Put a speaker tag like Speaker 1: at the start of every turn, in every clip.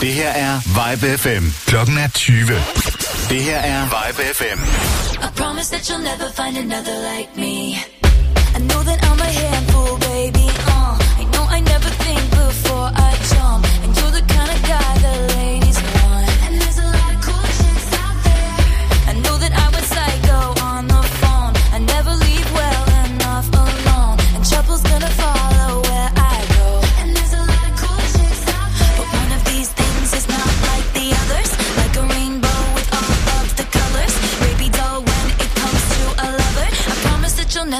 Speaker 1: Det her er Vibe FM. Klokken er 20. Det her er Vibe FM.
Speaker 2: I promise that you'll never find another like me. I know that I'm a handful, baby. Uh, I know I never think before I jump. And you're the kind of guy the ladies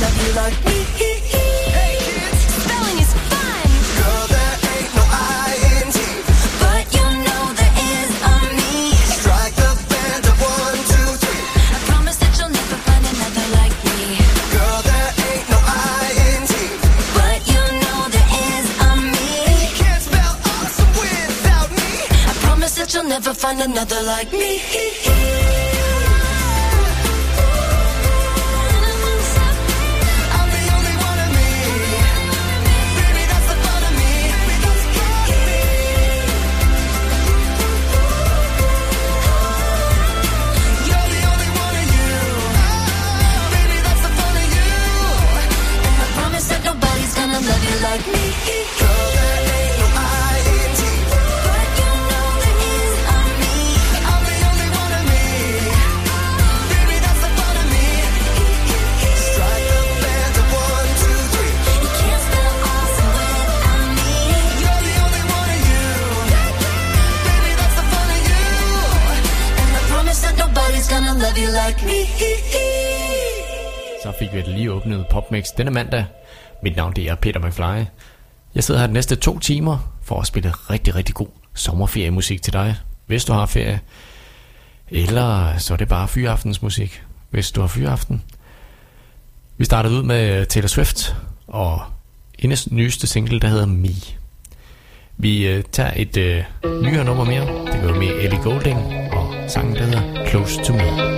Speaker 2: love you like me.
Speaker 3: Hey kids,
Speaker 2: Spelling is fun,
Speaker 3: girl, there ain't no I in T.
Speaker 2: but you know there is a me.
Speaker 3: Strike the band of one, two, three.
Speaker 2: I promise that you'll never find another like me.
Speaker 3: Girl, there ain't no I in T.
Speaker 2: But you know there is a me.
Speaker 3: Can't spell awesome without me.
Speaker 2: I promise that you'll never find another like me.
Speaker 4: Fik vi det lige åbnet PopMix denne er mandag. Mit navn det er Peter McFly. Jeg sidder her de næste to timer for at spille rigtig, rigtig god sommerferiemusik til dig, hvis du har ferie. Eller så er det bare fyraftensmusik, hvis du har fyraften. Vi startede ud med Taylor Swift og hendes nyeste single, der hedder Me. Vi øh, tager et øh, nyere nummer mere. Det går med Ellie Golding og sangen, der hedder Close to Me.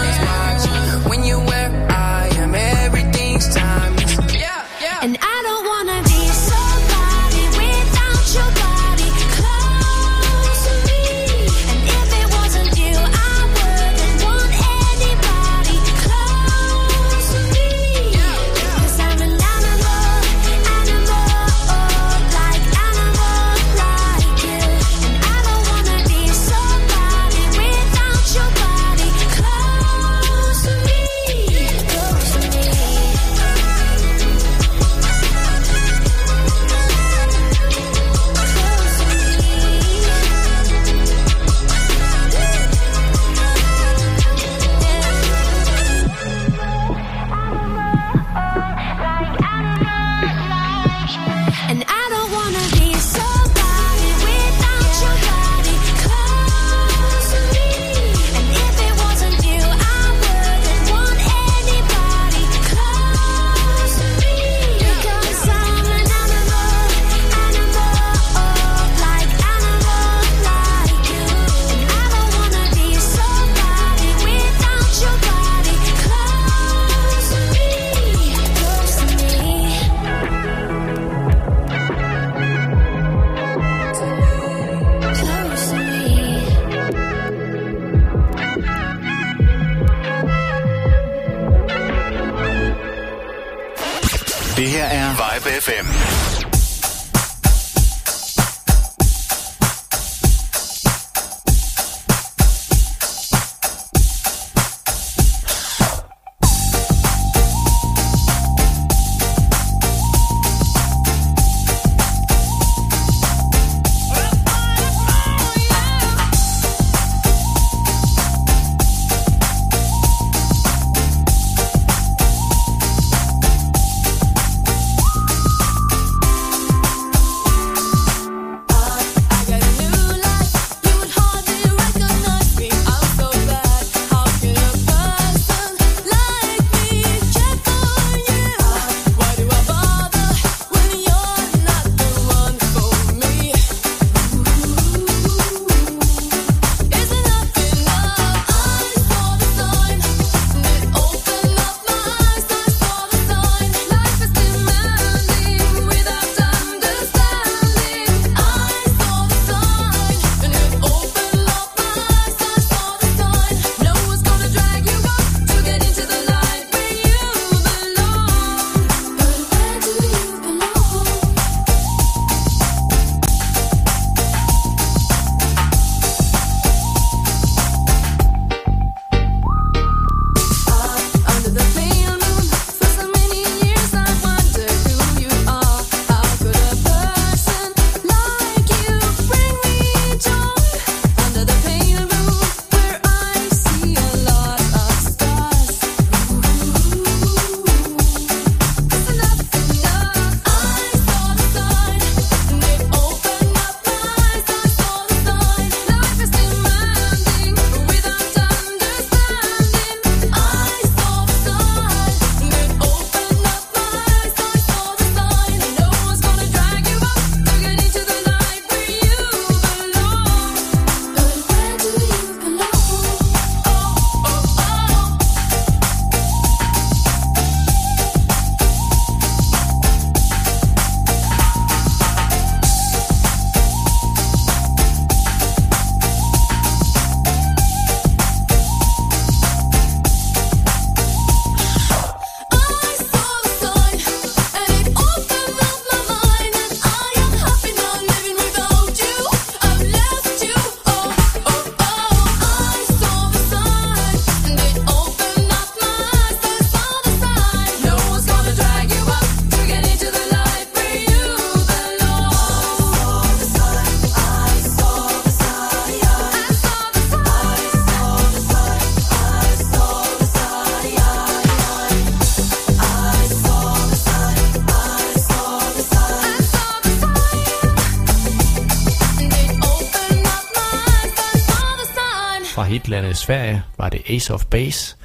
Speaker 5: landet Sverige var det Ace of Base,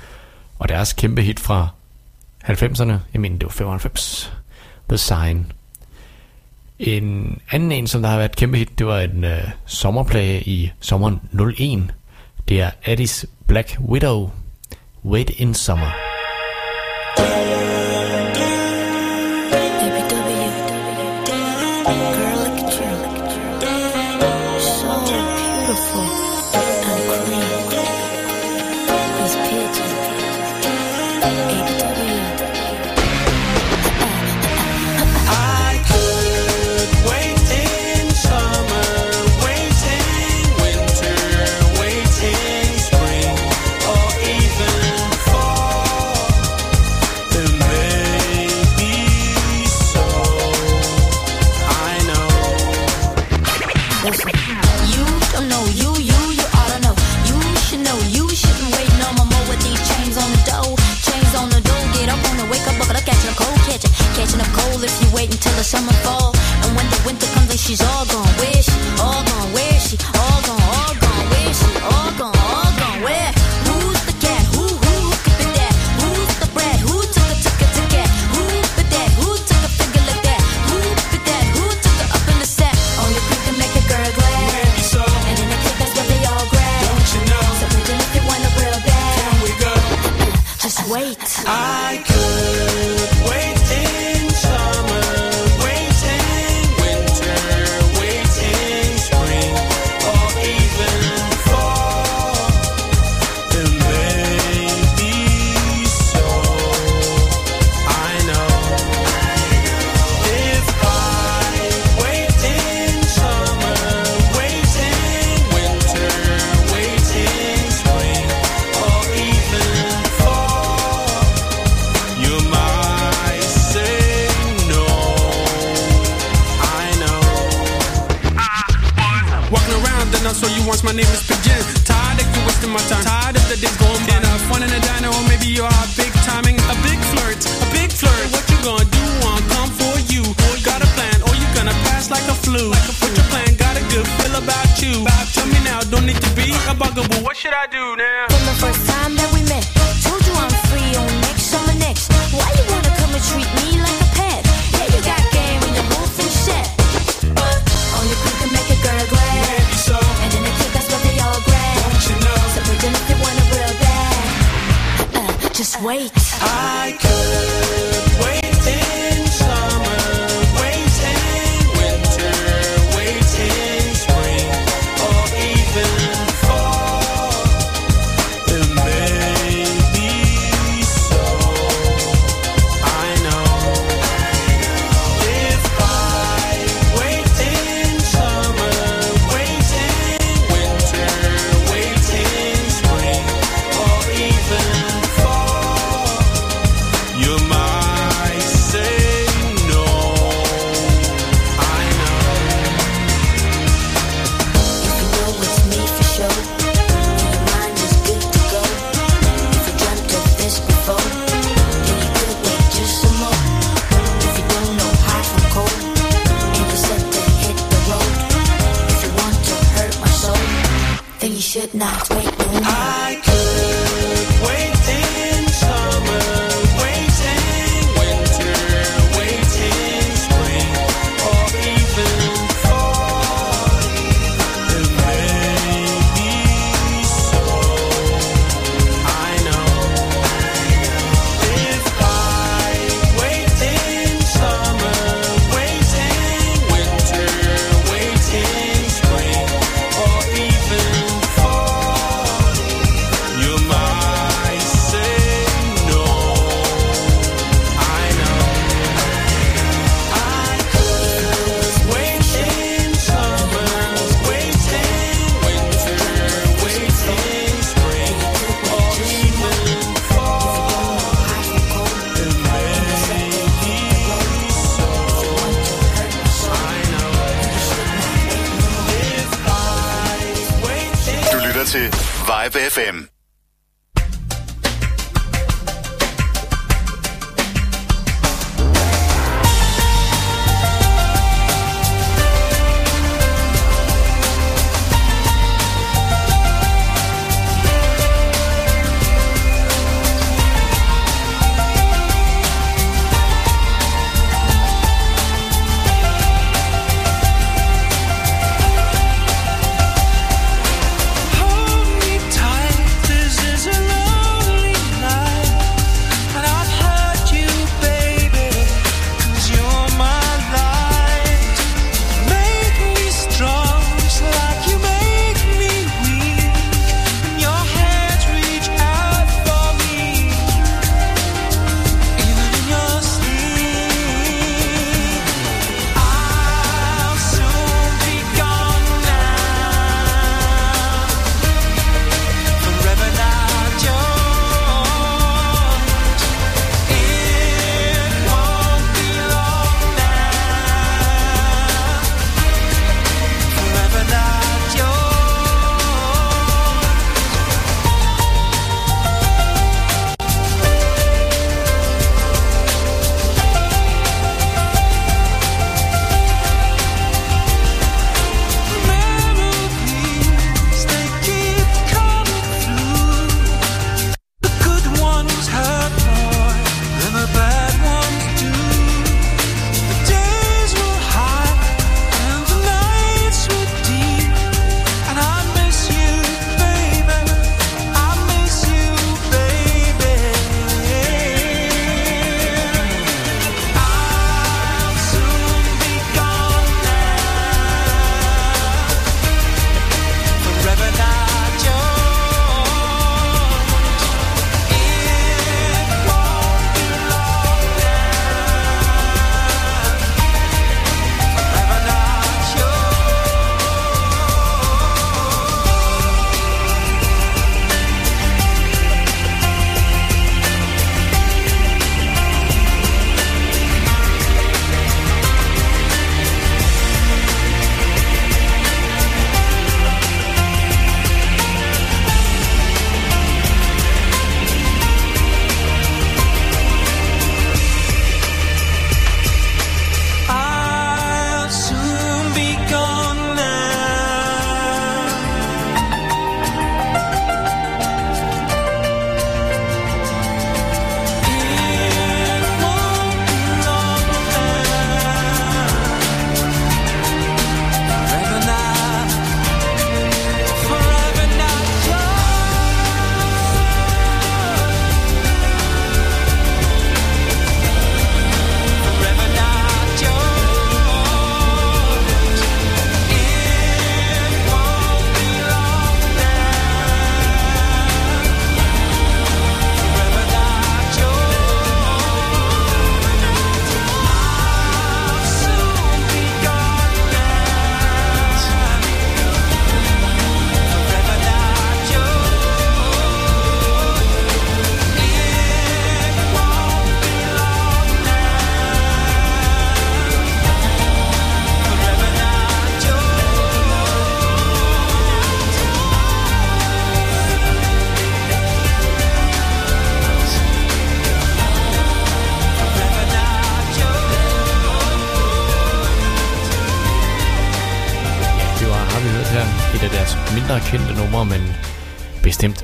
Speaker 5: og deres kæmpe hit fra 90'erne, jeg mener det var 95, The Sign. En anden en, som der har været et kæmpe hit, det var en øh, sommerplage i sommeren 01. Det er Addis Black Widow, Wait in Summer.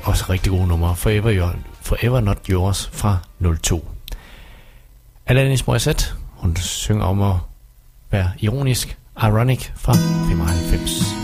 Speaker 6: også rigtig gode numre. Forever, Your, Forever Not Yours fra 02. Alanis Morissette, hun synger om at være ironisk, ironic fra 95.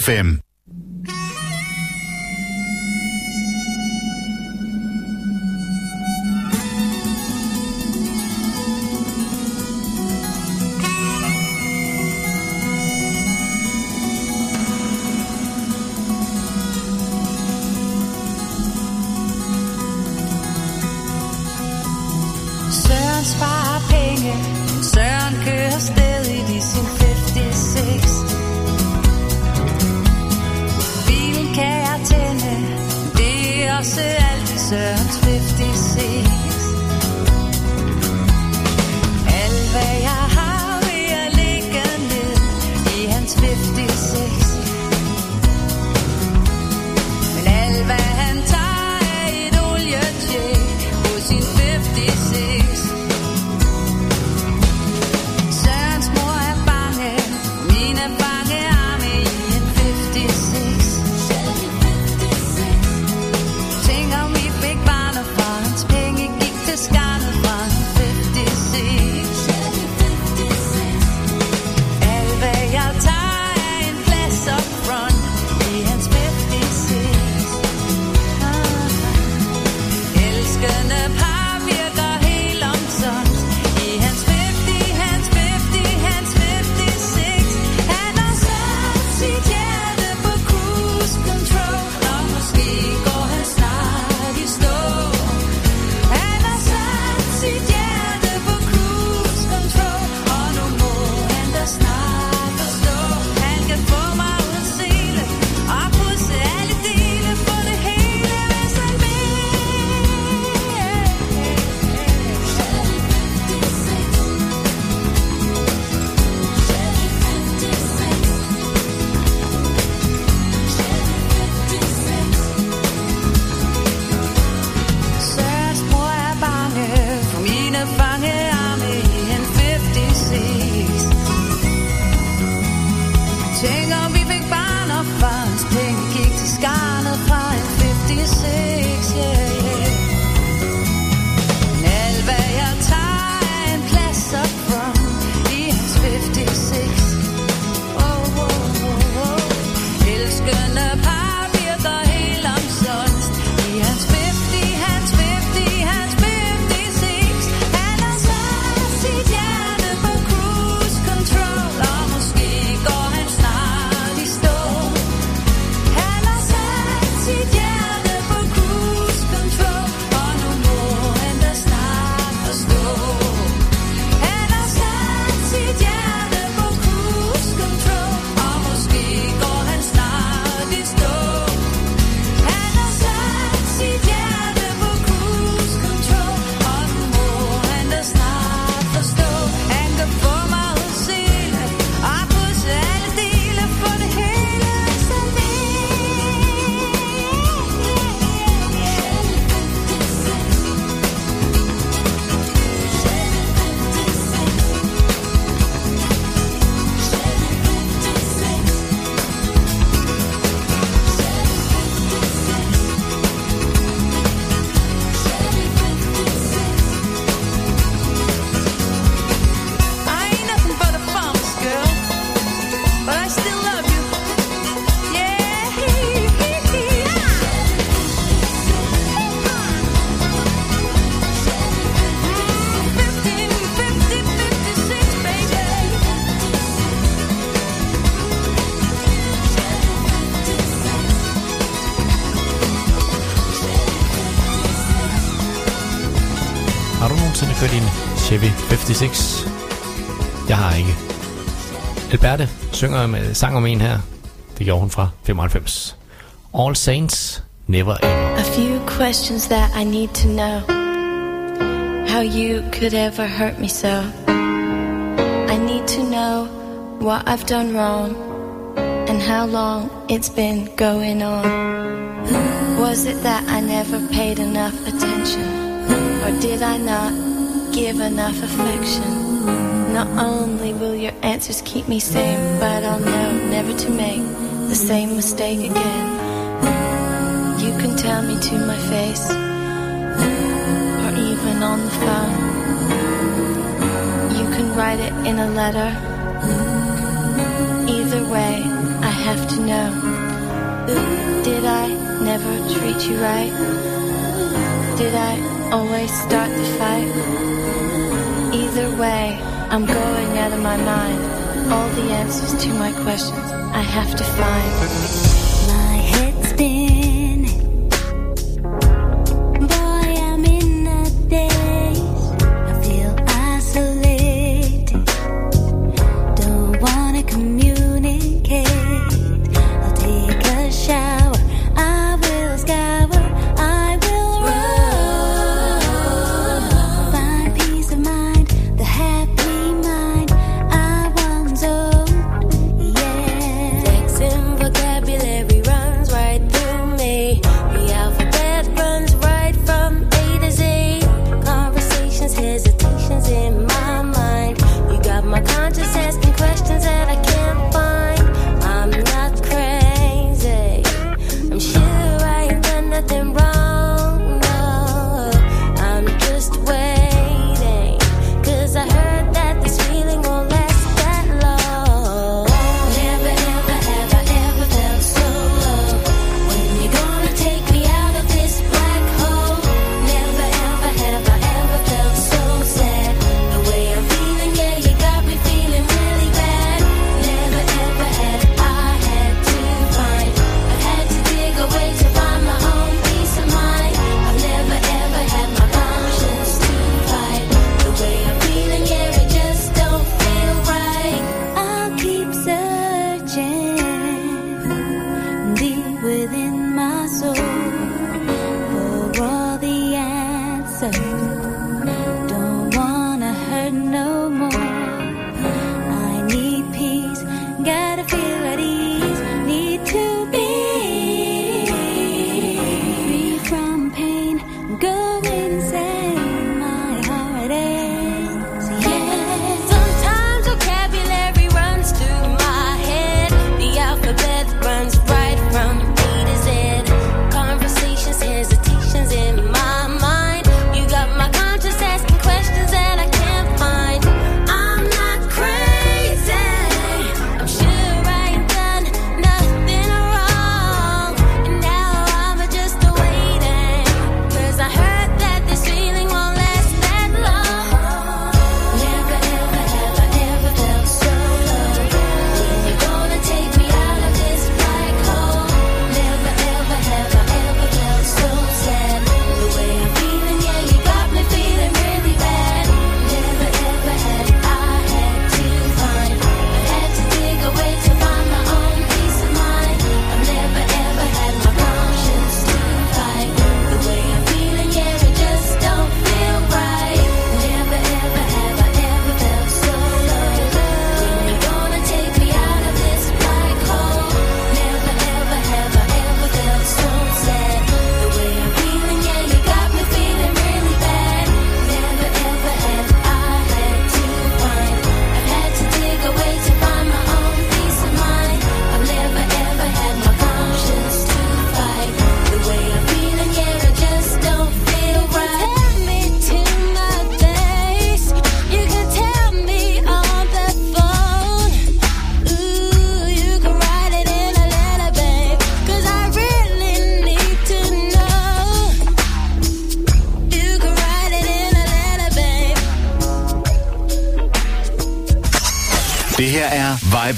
Speaker 7: FM.
Speaker 8: Chevy 56. Jeg har ikke. Alberte synger med sang om en her. Det gjorde hun fra 95. All Saints, Never End.
Speaker 9: A few questions that I need to know. How you could ever hurt me so. I need to know what I've done wrong. And how long it's been going on. Was it that I never paid enough attention? Or did I not? give enough affection. Not only will your answers keep me sane, but I'll know never to make the same mistake again. You can tell me to my face, or even on the phone. You can write it in a letter. Either way, I have to know. Did I never treat you right? Did I always start the fight? Either way, I'm going out of my mind. All the answers to my questions I have to find.
Speaker 1: My head's been.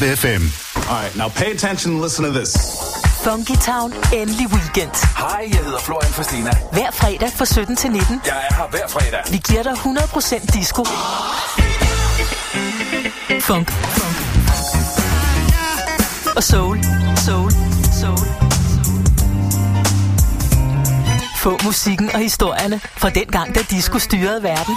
Speaker 1: FM. All
Speaker 10: right, now pay attention and listen to this.
Speaker 11: Funky Town, endelig weekend.
Speaker 10: Hej, jeg hedder Florian Fastina.
Speaker 11: Hver fredag fra 17 til 19.
Speaker 10: Jeg er her hver fredag.
Speaker 11: Vi giver dig 100% disco. Funk. Funk. Og soul. Soul. Soul. Få musikken og historierne fra den gang, da disco styrede verden.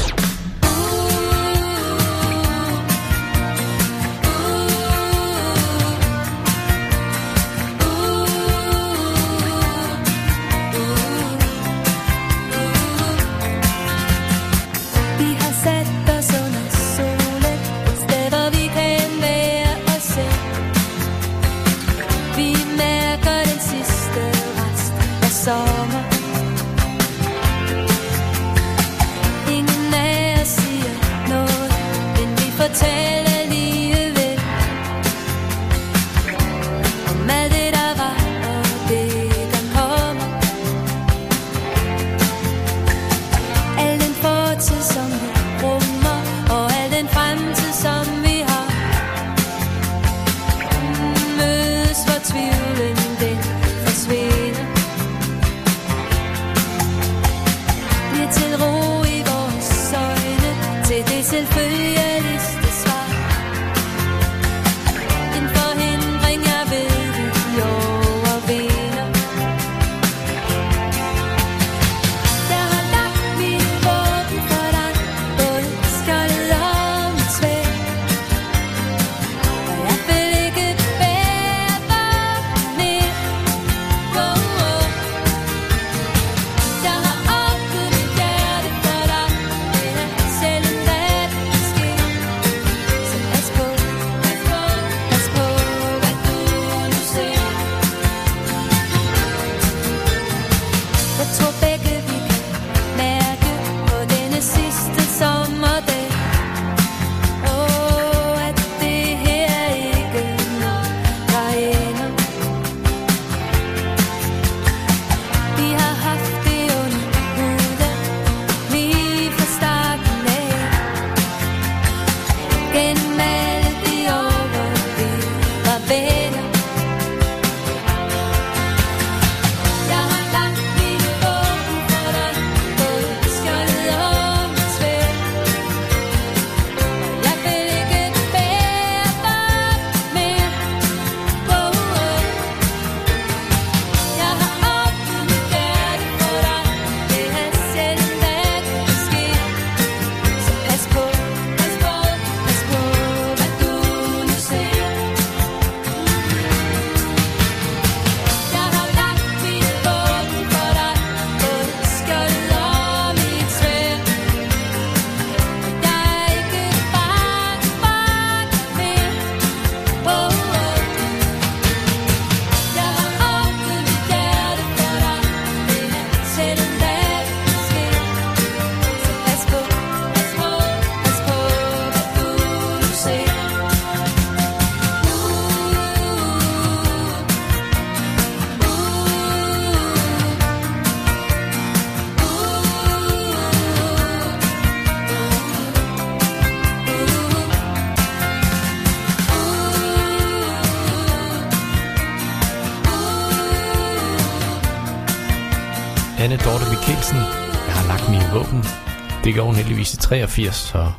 Speaker 4: loven heldigvis i 83, så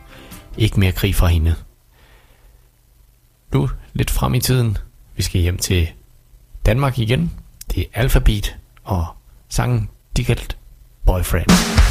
Speaker 4: ikke mere krig fra hende. Nu lidt frem i tiden. Vi skal hjem til Danmark igen. Det er Alphabet og sangen Digitalt Boyfriend.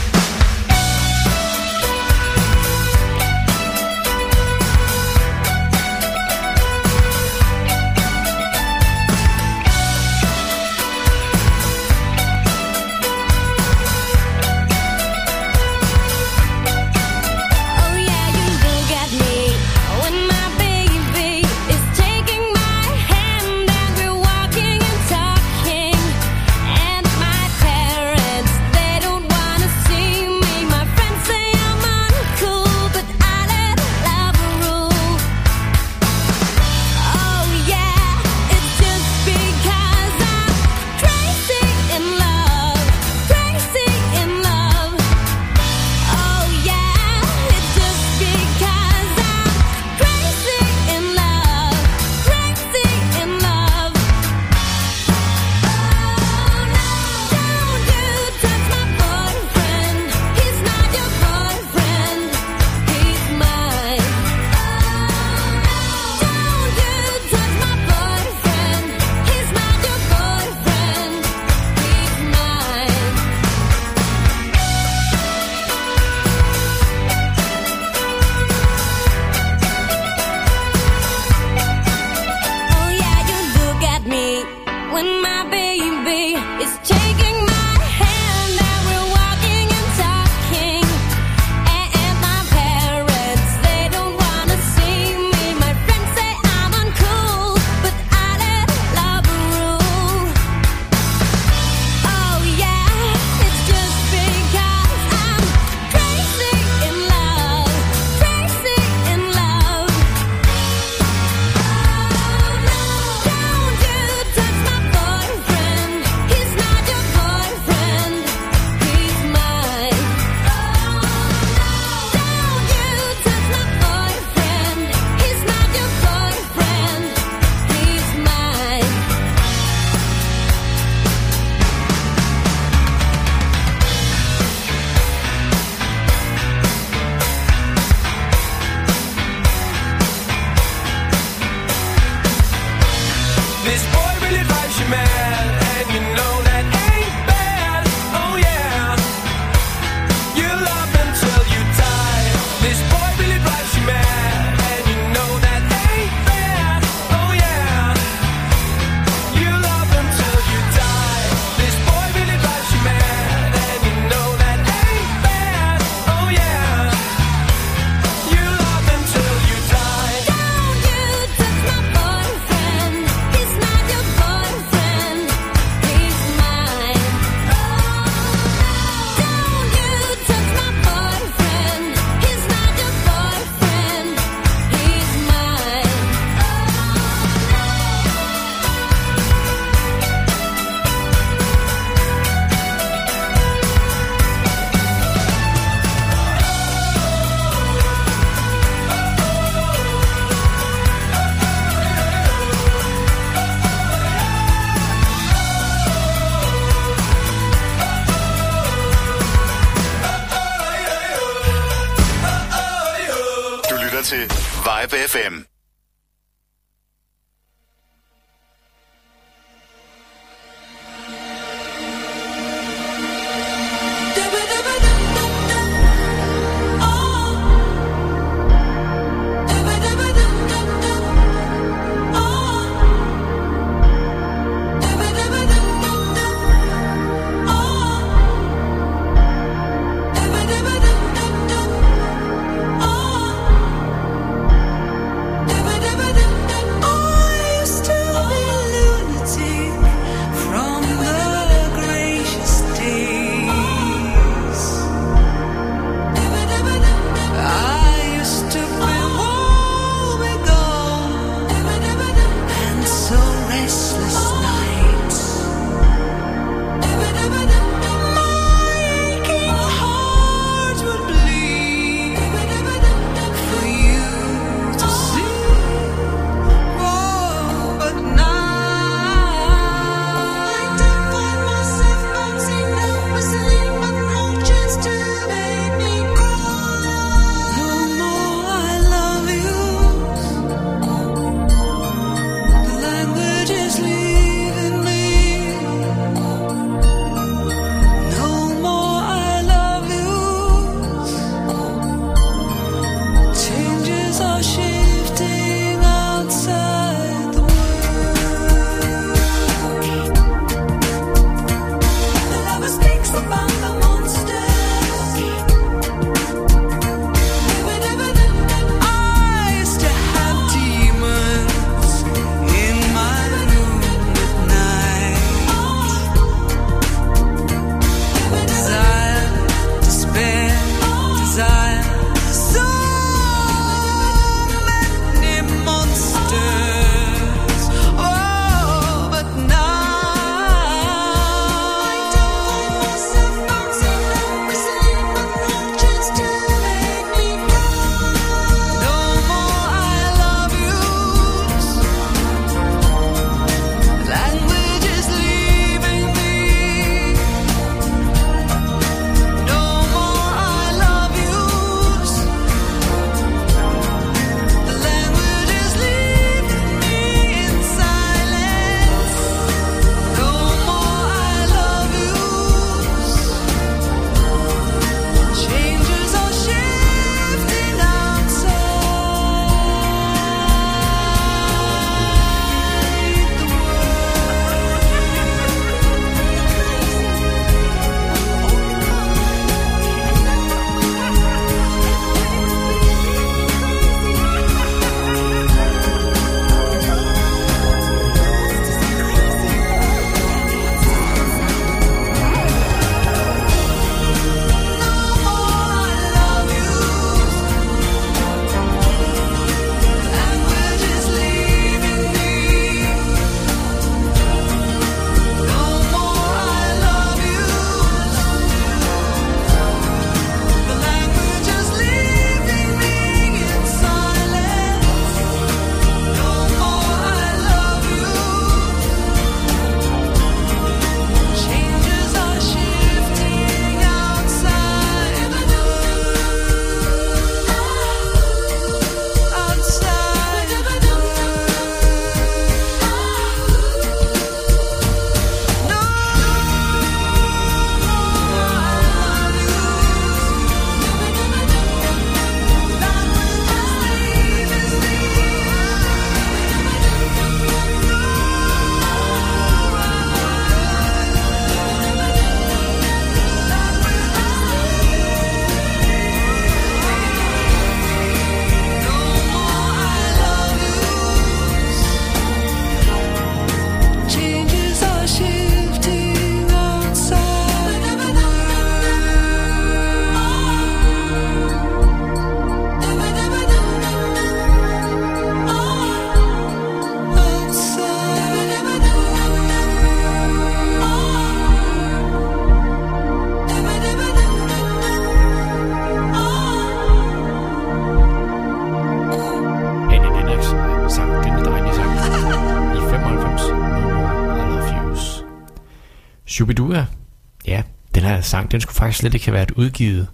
Speaker 8: faktisk slet ikke have været udgivet.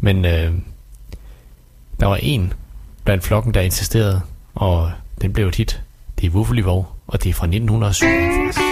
Speaker 8: Men øh, der var en blandt flokken, der insisterede, og den blev et hit. Det er Wuffelivorg, og det er fra
Speaker 12: 1987.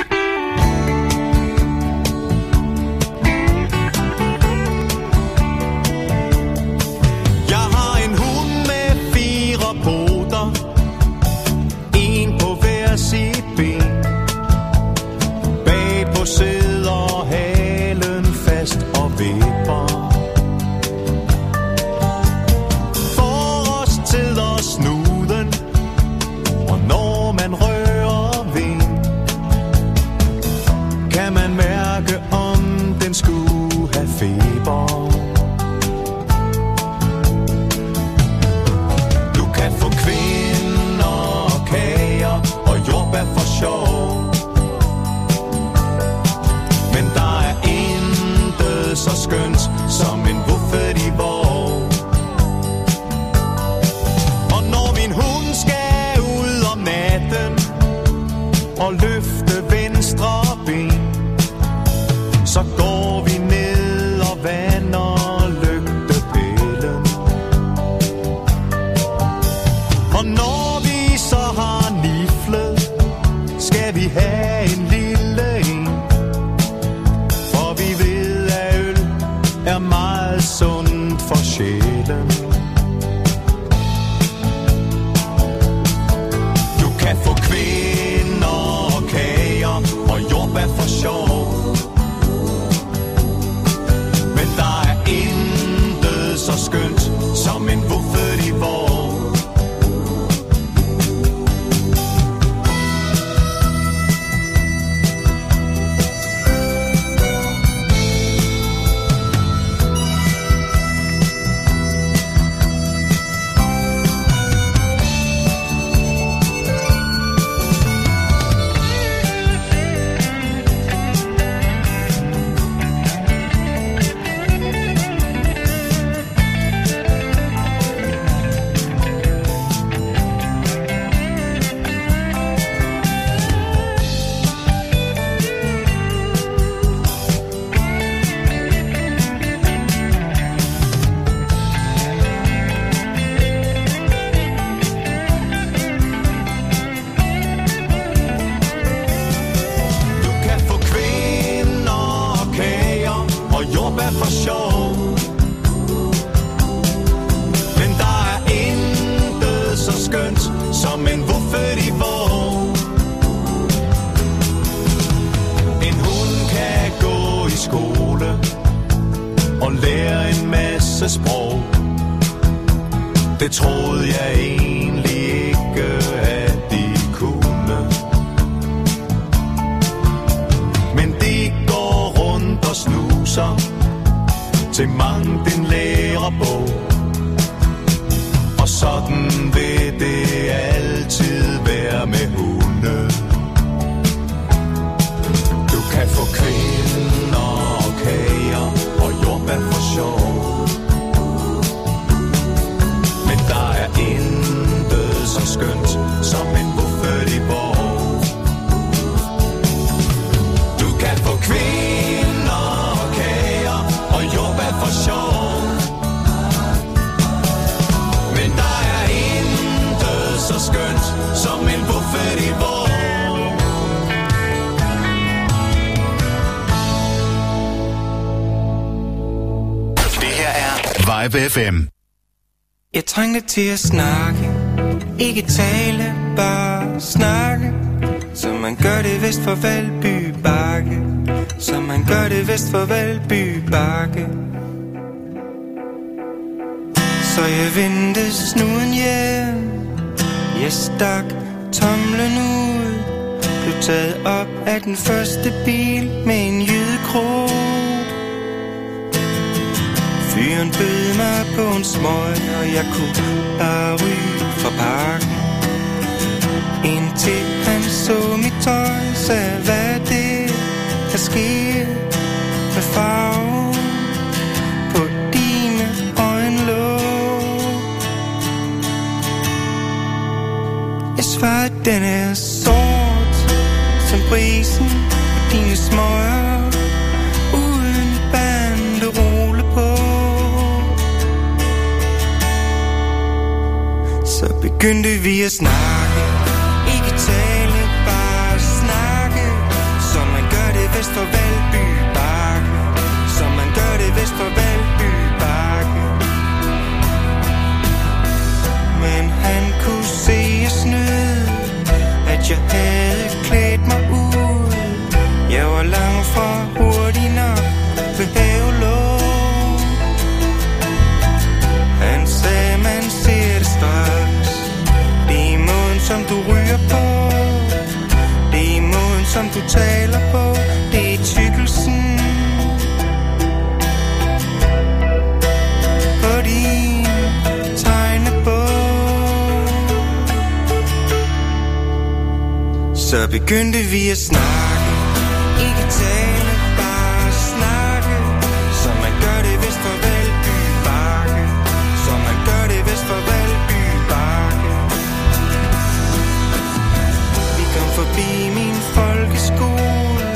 Speaker 12: FM.
Speaker 13: Jeg trængte til at snakke, ikke tale, bare snakke. Som man gør det vest for Valby Bakke. Som man gør det vest for Valby Bakke. Så jeg vendte snuden hjem Jeg stak tomlen ud Blev taget op af den første bil Med en jydekrog Fyren bød mig på en smøg, og jeg kunne bare ryge fra parken. Indtil han så mit tøj, sagde, hvad det der sker med farven på dine øjenlåg. Jeg svarede, den er sort som brisen på dine smøger. Begyndte vi at snakke. Ikke tale, bare snakke. Som man gør det vest for Valby Bakke. Som man gør det vest for Valby Bakke. Men han kunne se og snyde At jeg havde klædt mig ud. Jeg var langt fra hurtig Så begyndte vi at snakke. Ikke tale, bare snakke. Som man gør det vist for Valby Bakke Som man gør det vist for Valby Bakke Vi kom forbi min folkeskole.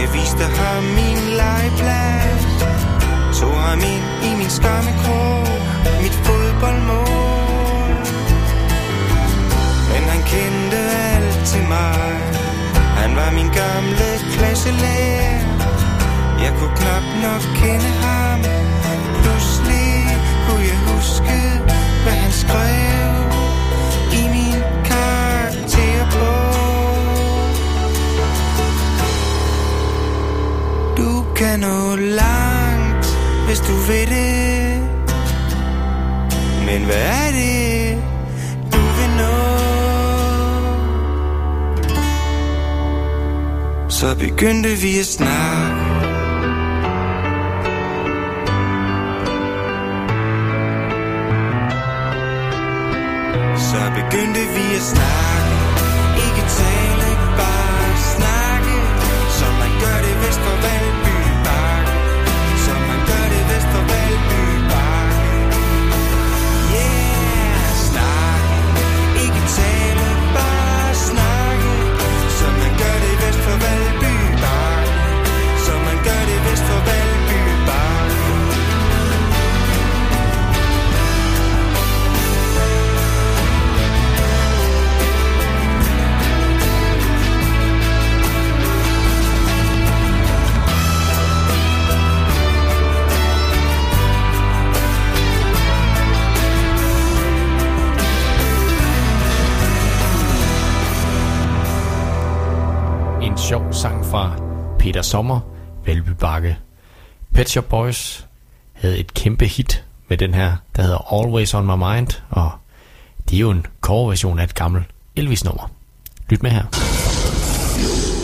Speaker 13: Jeg viste ham min legeplads. Tog ham ind i min skammekrog Mit fodboldmål. Men han kendte alt mig. Han var min gamle klasselærer. Jeg kunne knap nok kende ham. Pludselig kunne jeg huske Hvad han skrev I min karakterbog. Du kan nå langt Hvis du vil det. Men hvad er det? Så begyndte vi at snakke. Så begyndte vi at snakke.
Speaker 4: Sommer, Valby Bakke. Pet Shop Boys havde et kæmpe hit med den her, der hedder Always On My Mind, og det er jo en coverversion af et gammelt Elvis-nummer. Lyt med her.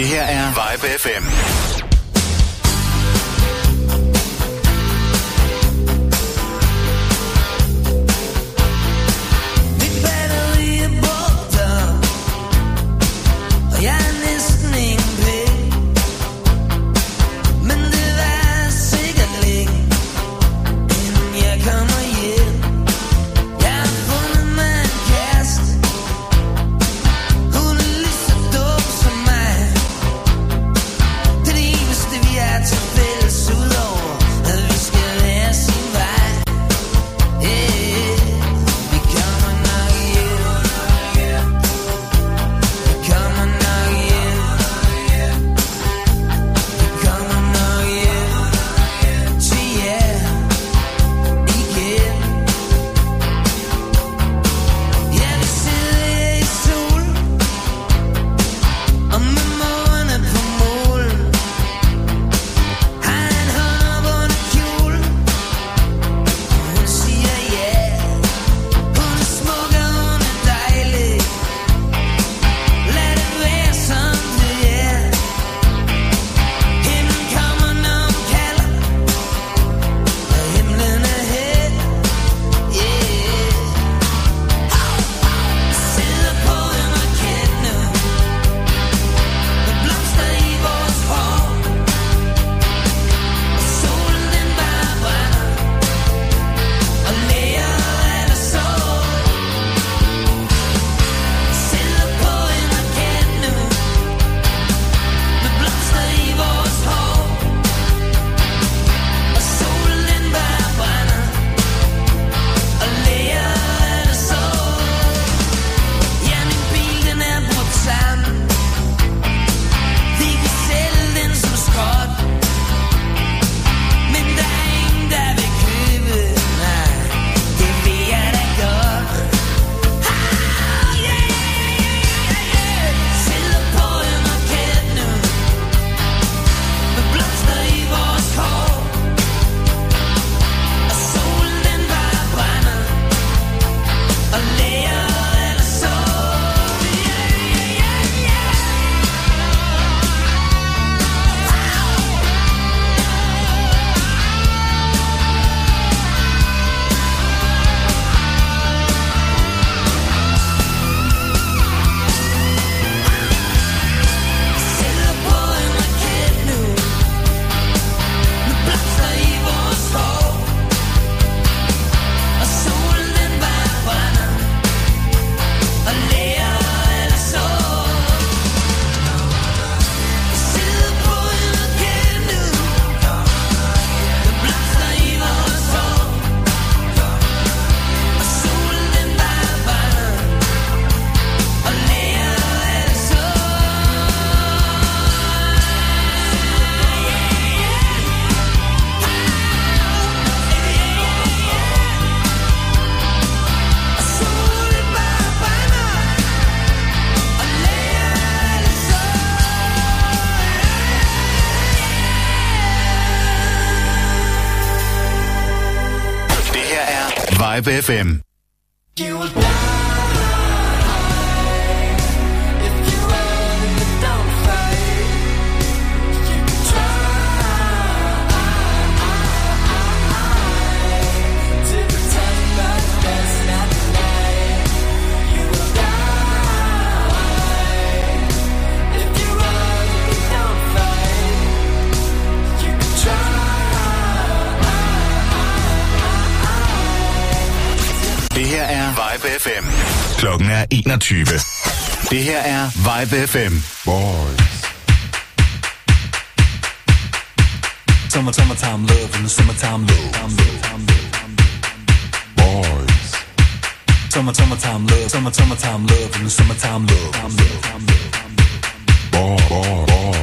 Speaker 14: Det her er
Speaker 15: Vibe FM. FM. You die. FM. Klokken er 21. Det her er Vibe FM. Boys.
Speaker 16: Summer, summertime love and the summertime love. Boys. Summer, summertime love, summer, summertime love and the summertime love. Boy, boy, boy.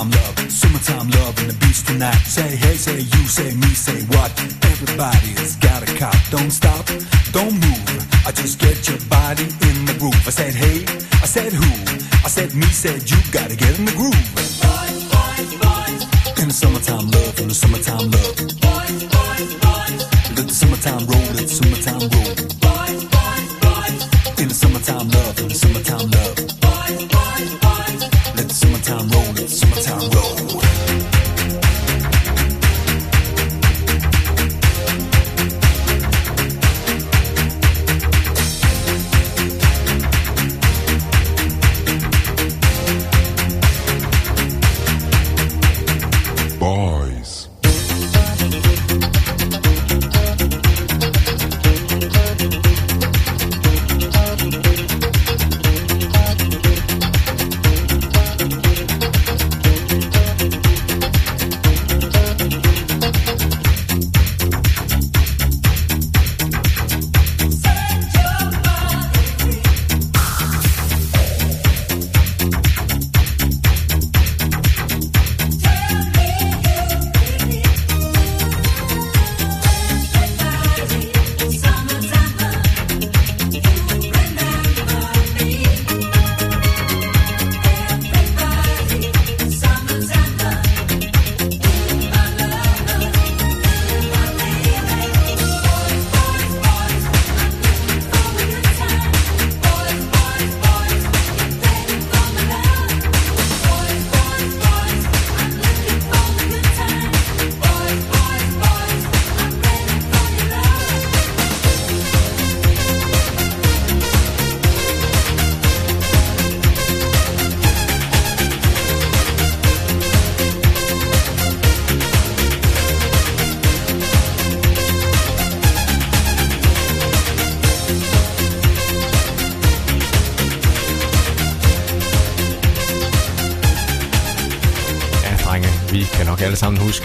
Speaker 14: Summertime love, summertime
Speaker 16: love in the beach tonight. Say hey, say you, say me, say what? Everybody's got a cop. Don't stop, don't move. I just get your body in the groove. I said hey, I said who? I said me, said you. Gotta get in the groove. Boys, boys, boys. In the summertime love, in the summertime love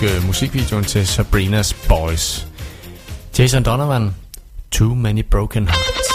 Speaker 3: øh, musikvideoen til Sabrina's Boys. Jason Donovan, Too Many Broken Hearts.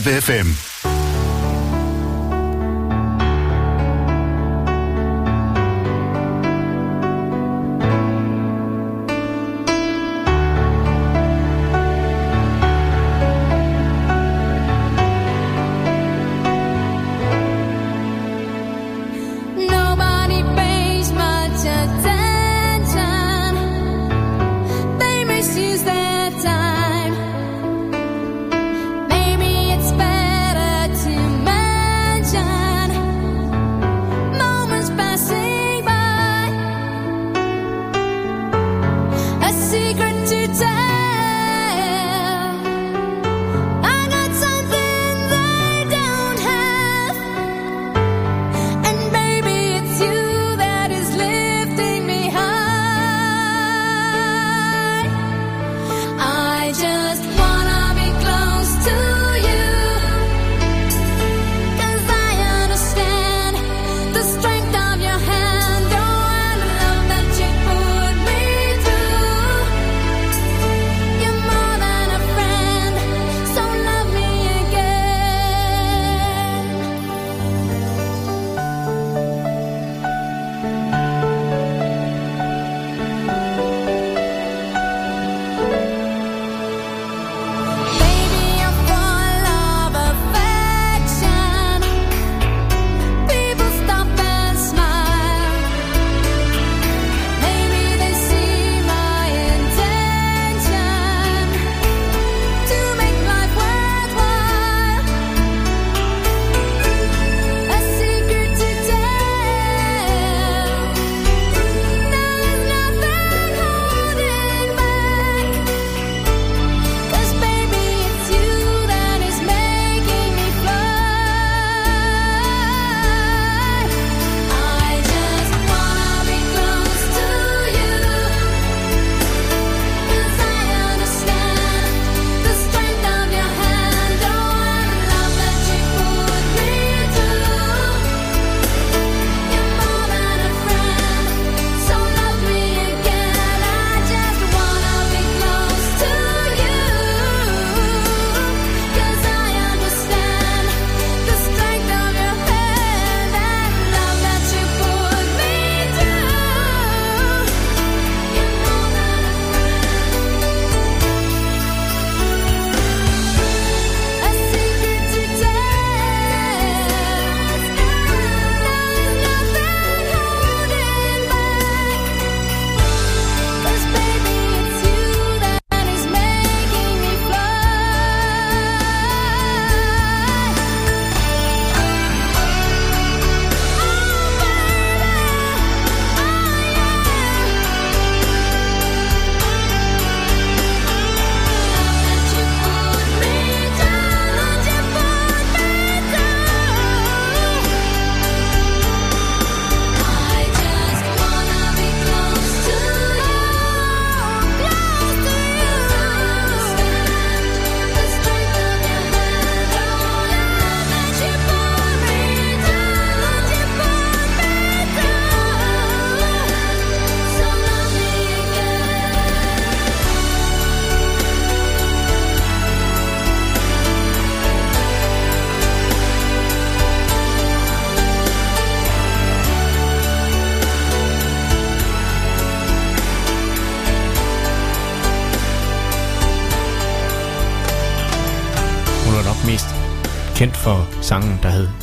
Speaker 1: 5FM.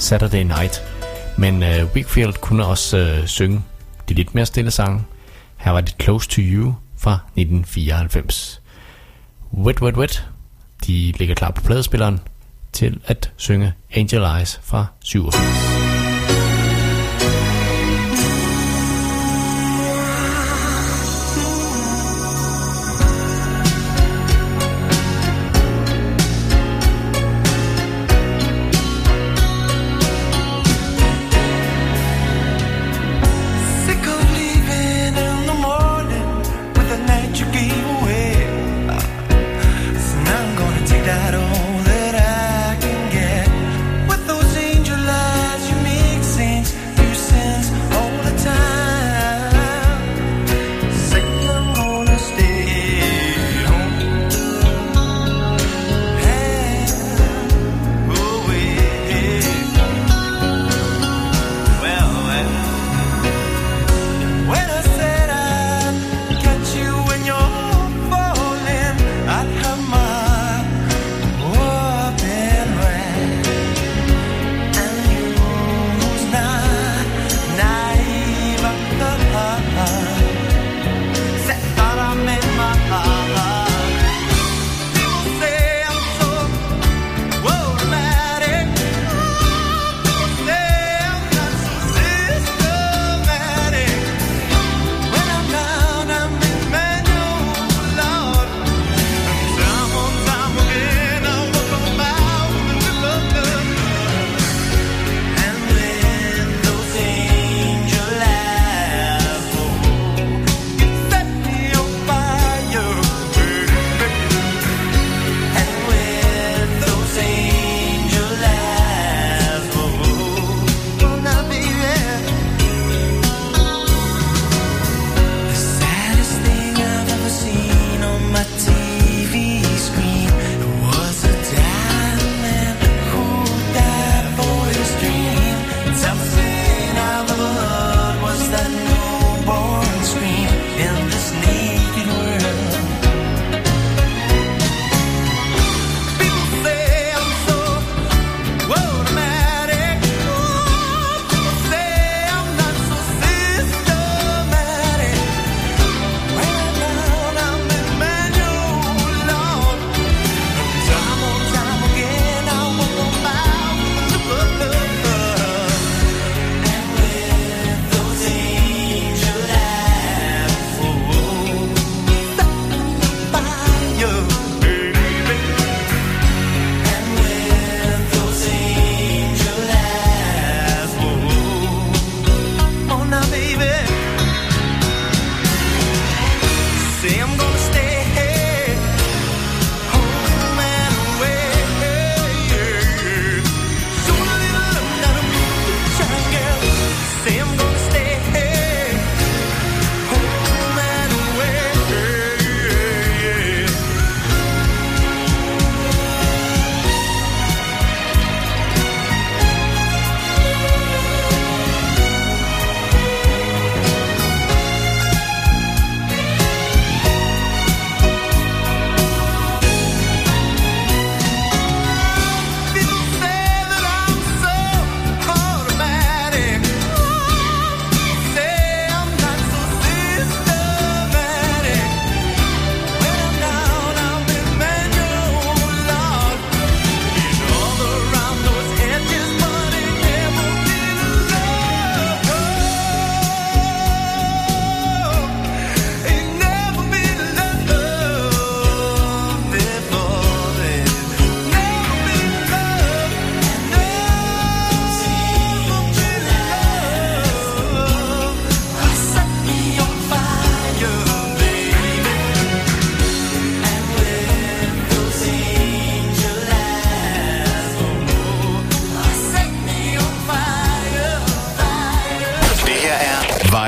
Speaker 1: Saturday Night. Men øh, Wakefield kunne også øh, synge de lidt mere stille sange. Her var det Close to You fra 1994. Wet Wet Wet, de ligger klar på pladespilleren til at synge Angel Eyes fra 87.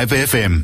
Speaker 7: Vibe FM.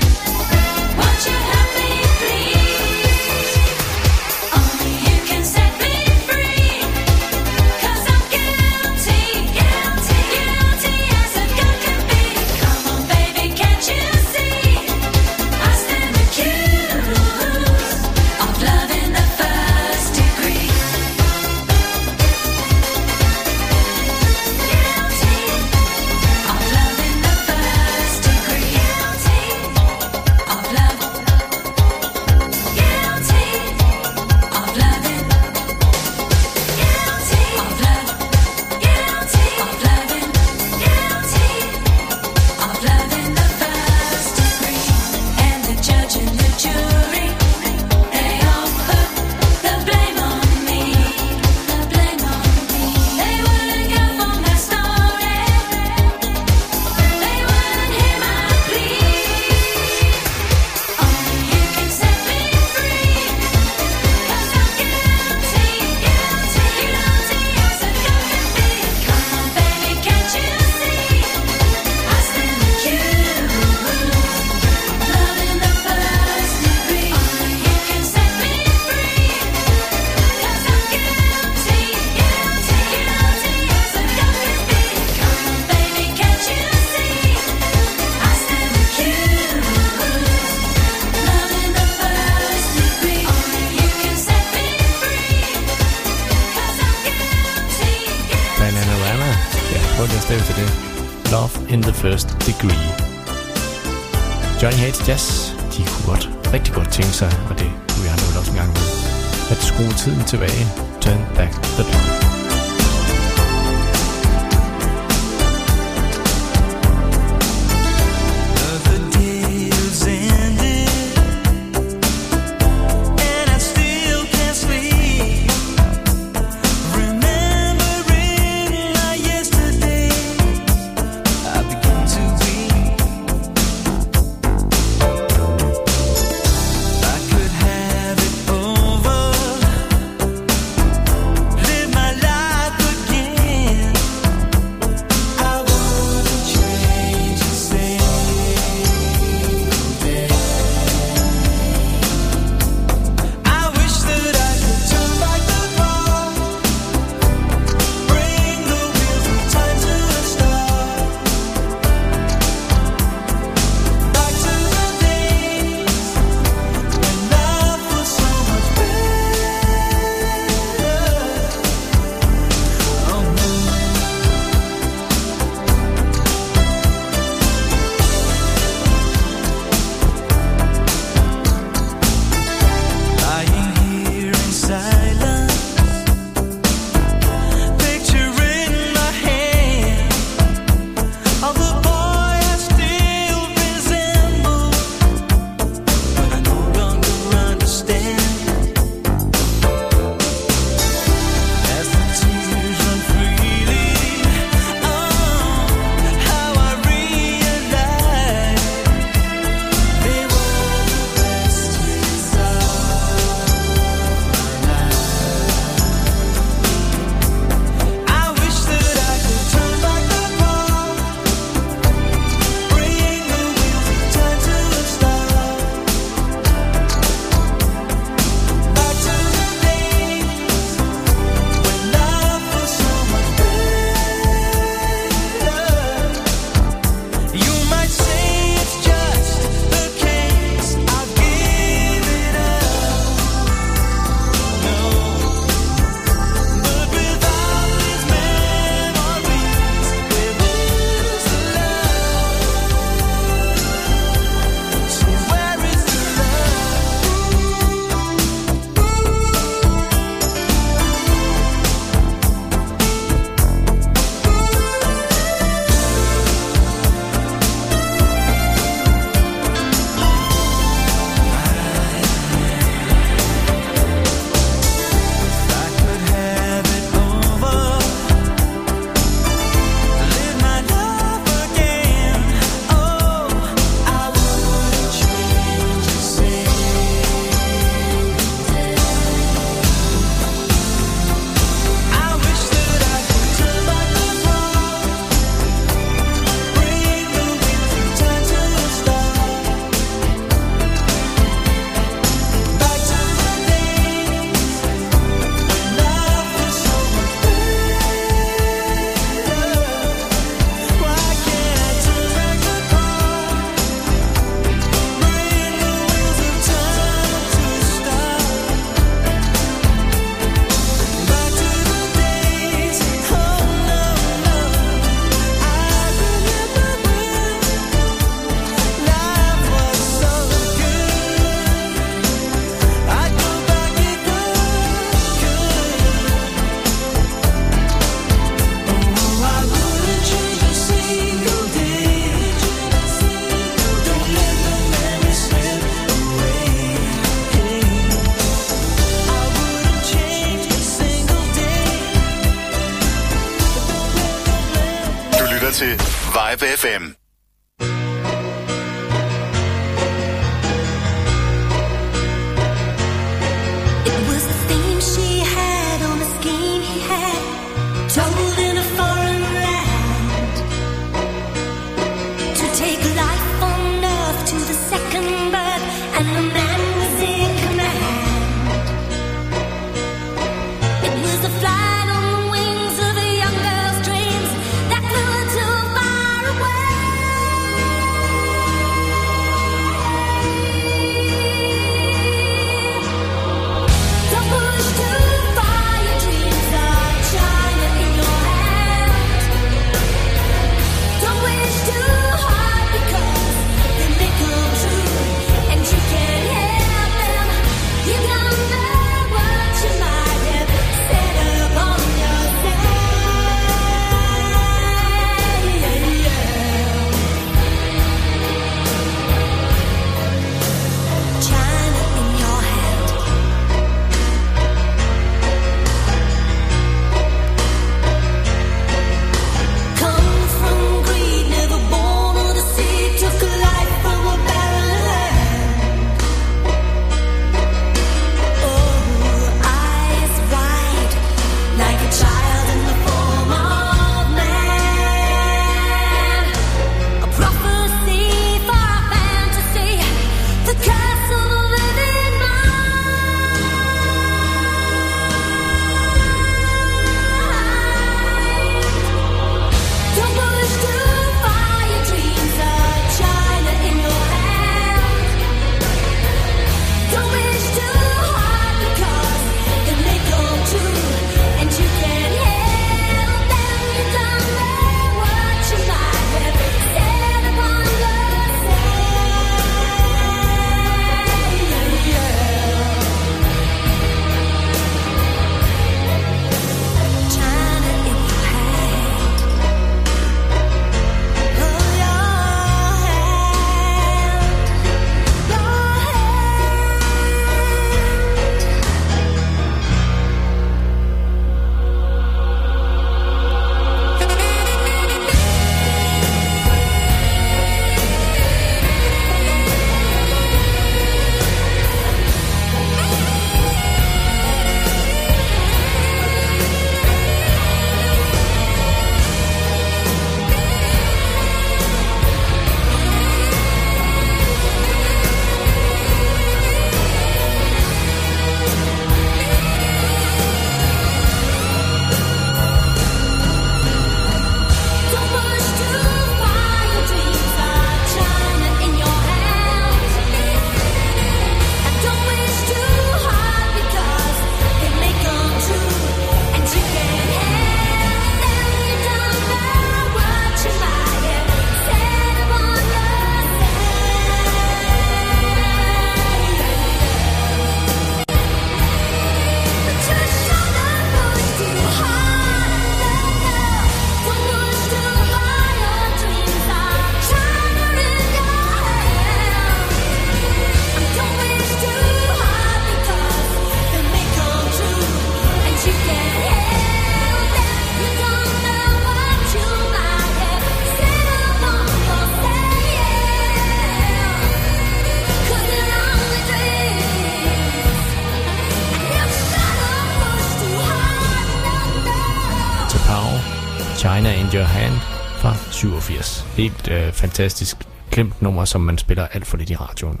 Speaker 8: fantastisk glemt nummer, som man spiller alt for lidt i radioen.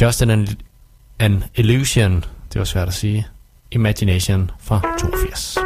Speaker 8: Just an, an Illusion, det var svært at sige, Imagination fra 82.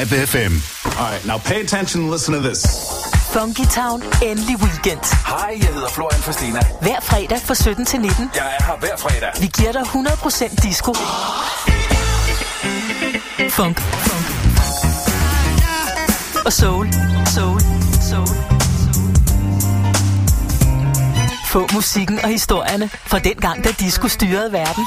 Speaker 6: Vibe FM. Alright, now pay attention and listen to this.
Speaker 11: Funky Town, endelig weekend.
Speaker 10: Hej, jeg hedder Florian Fastina.
Speaker 11: Hver fredag fra 17 til 19.
Speaker 10: Jeg er her hver fredag.
Speaker 11: Vi giver dig 100% disco. Funk. Funk. Og soul. Soul. Soul. Få musikken og historierne fra den gang, da disco styrede verden.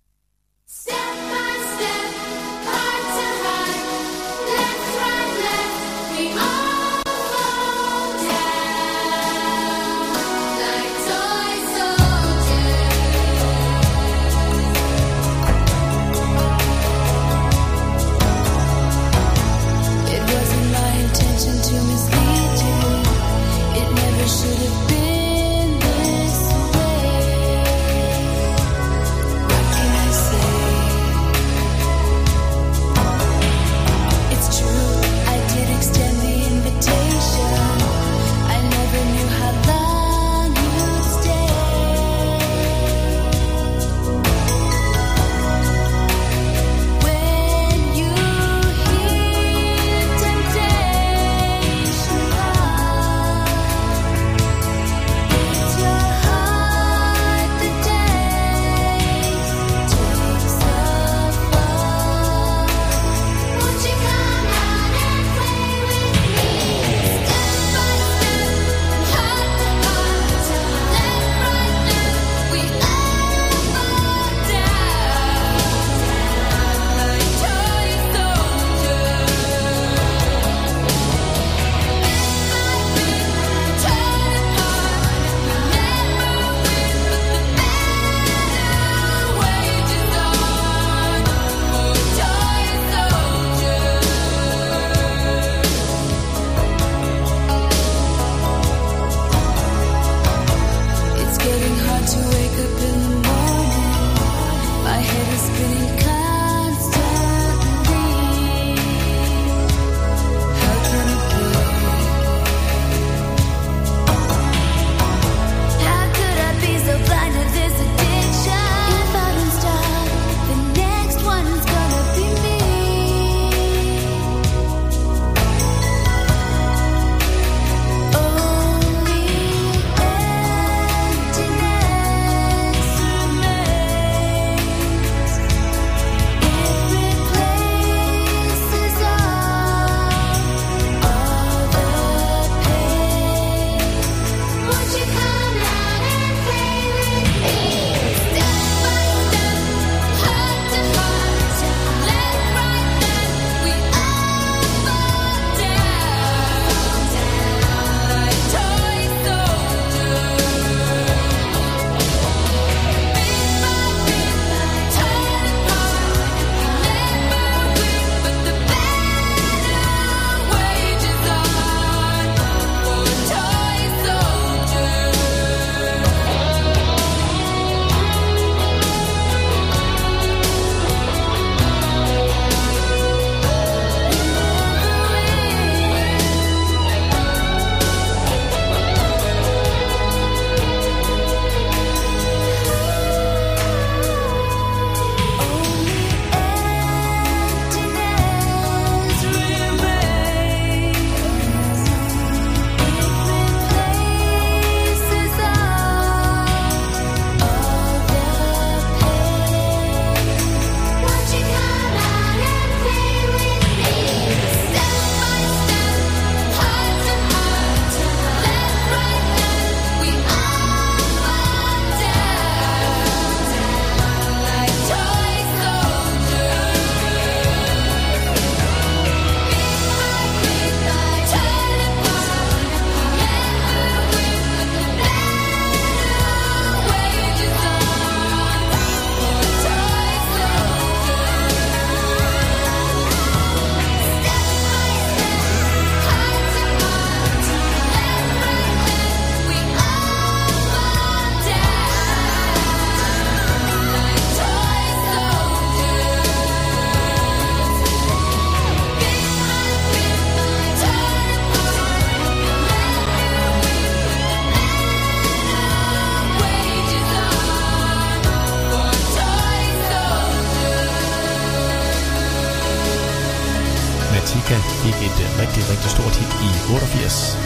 Speaker 8: Et øh, rigtig, rigtig stort hit i 88.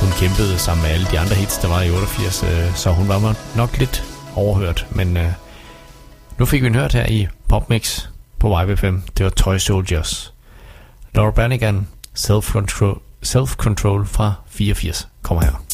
Speaker 8: Hun kæmpede sammen med alle de andre hits, der var i 88, øh, så hun var nok lidt overhørt. Men øh, nu fik vi en hørt her i Popmix på YB5. Det var Toy Soldiers. Laura Branigan, Self-Control, Self-Control fra 84 kommer her.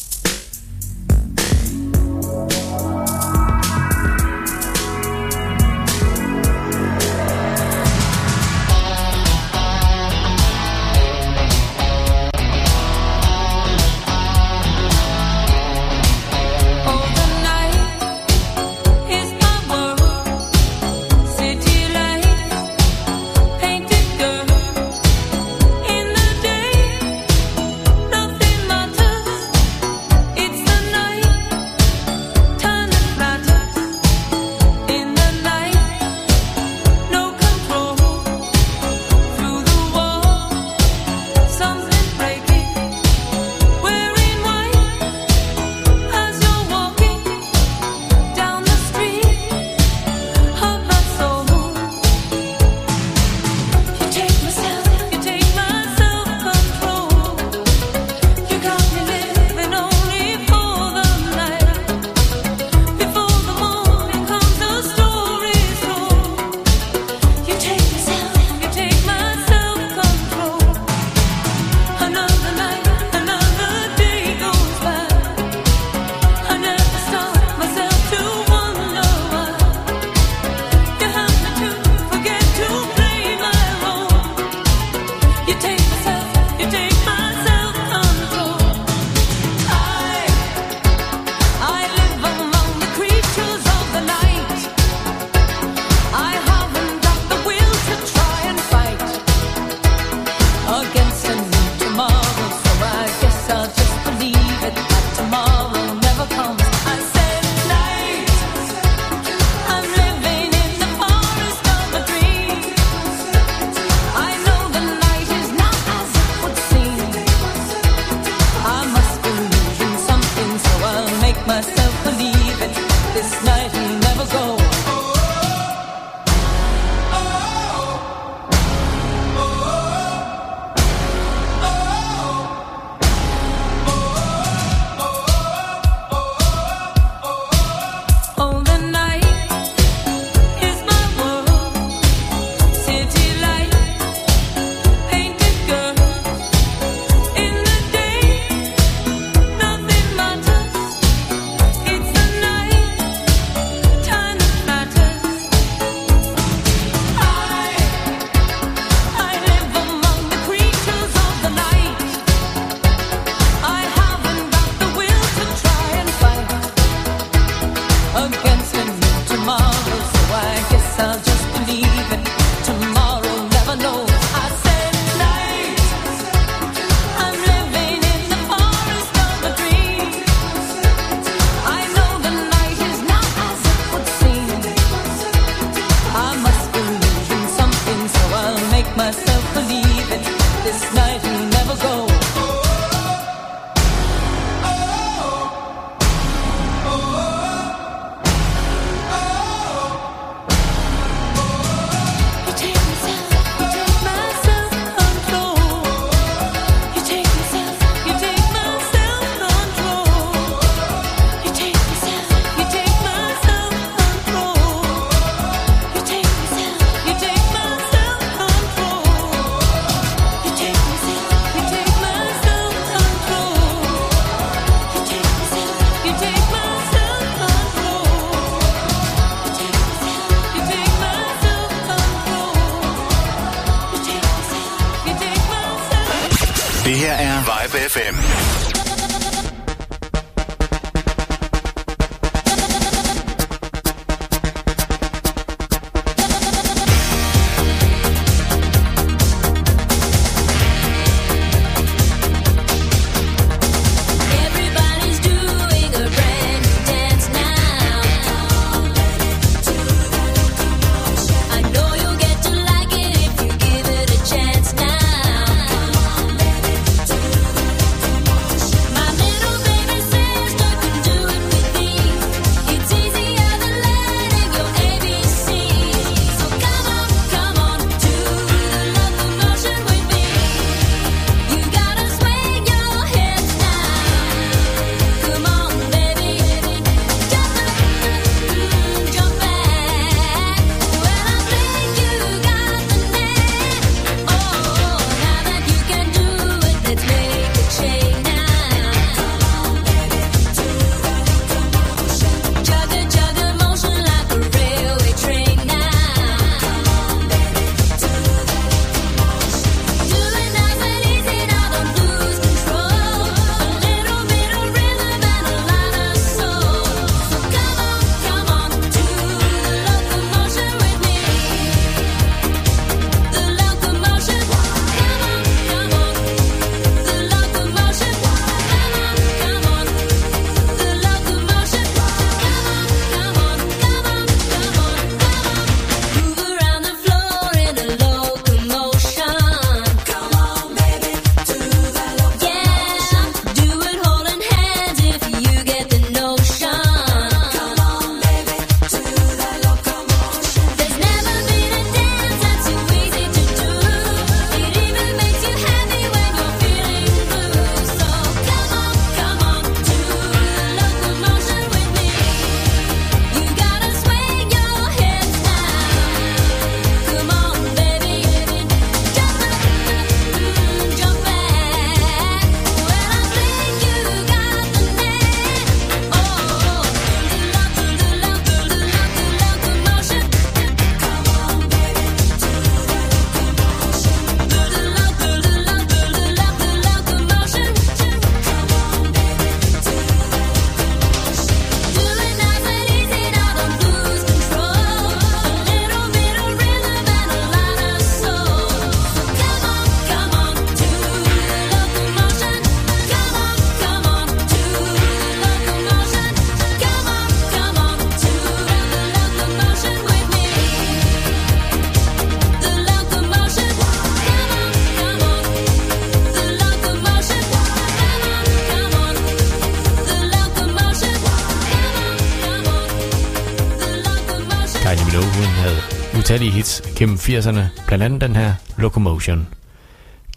Speaker 17: hun havde
Speaker 4: utallige hits gennem 80'erne, blandt andet den her Locomotion.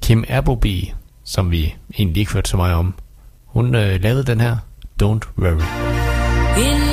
Speaker 4: Kim Appleby, som vi egentlig ikke hørte så meget om, hun øh, lavede den her Don't Worry.
Speaker 15: In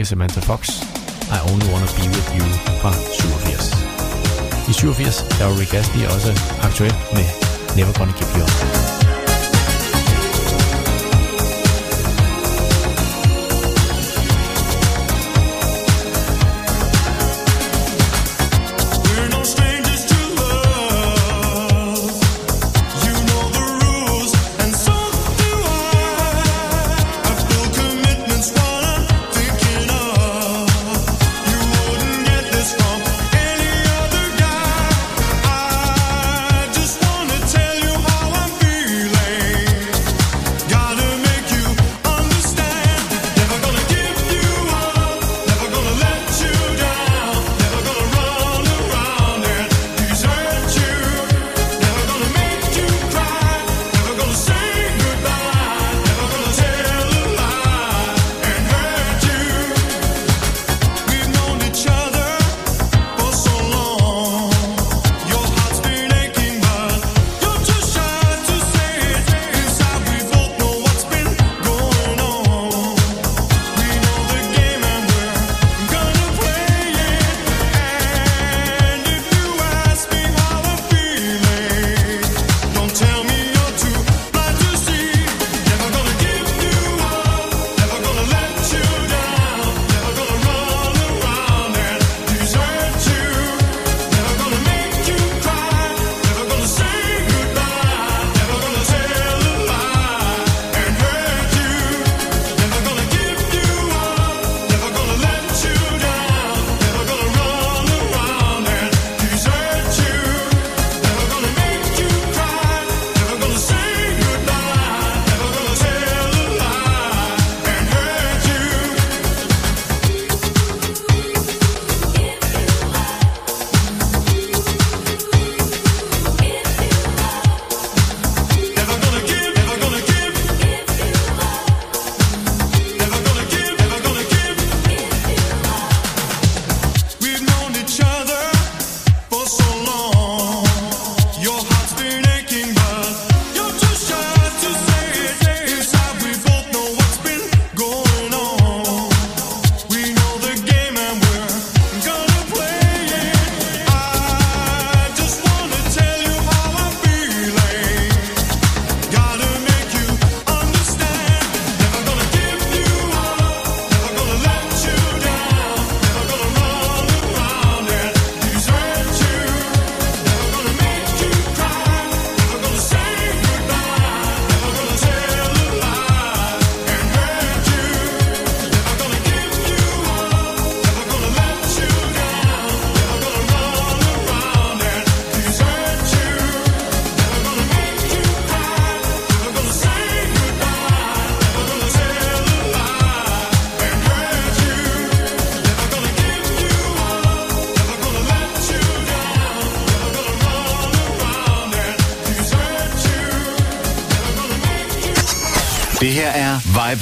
Speaker 4: ikke Samantha Fox, I Only Wanna Be With You fra 87. I 87 der var Rick Astley også aktuel med Never Gonna Give You Up.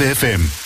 Speaker 1: FM.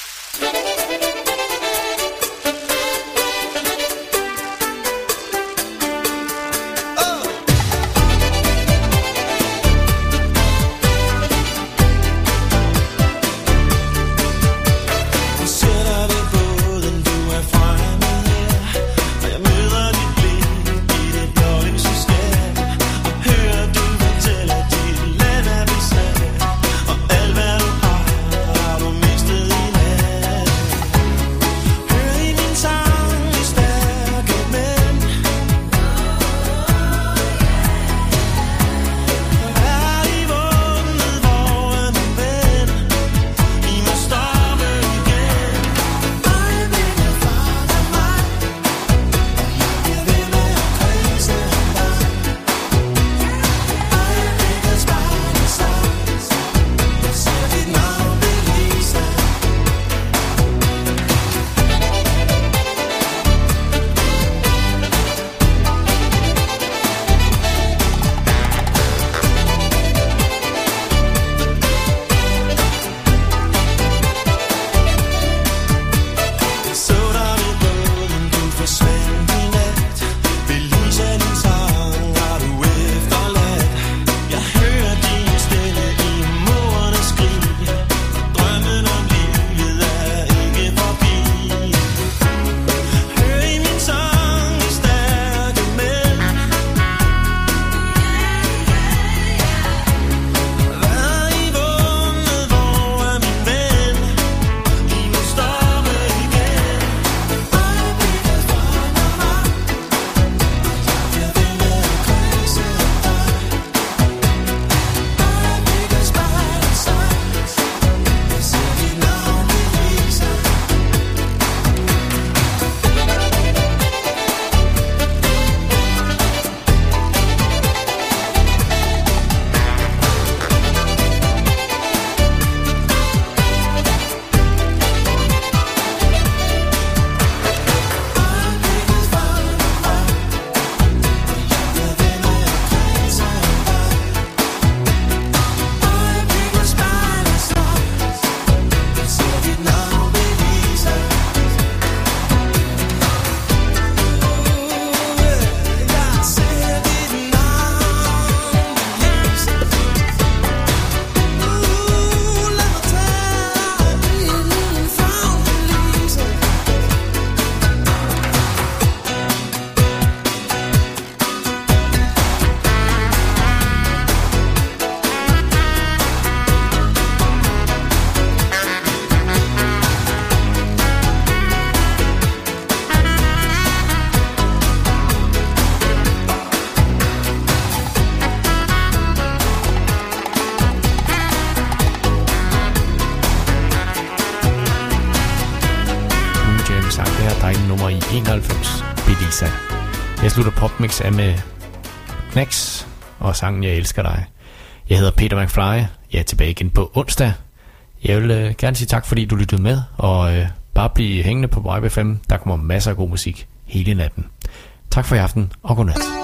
Speaker 8: Slutter er med Knacks og sangen Jeg elsker dig. Jeg hedder Peter McFly. Jeg er tilbage igen på onsdag. Jeg vil øh, gerne sige tak, fordi du lyttede med, og øh, bare blive hængende på Vibe FM. Der kommer masser af god musik hele natten. Tak for i aften, og godnat.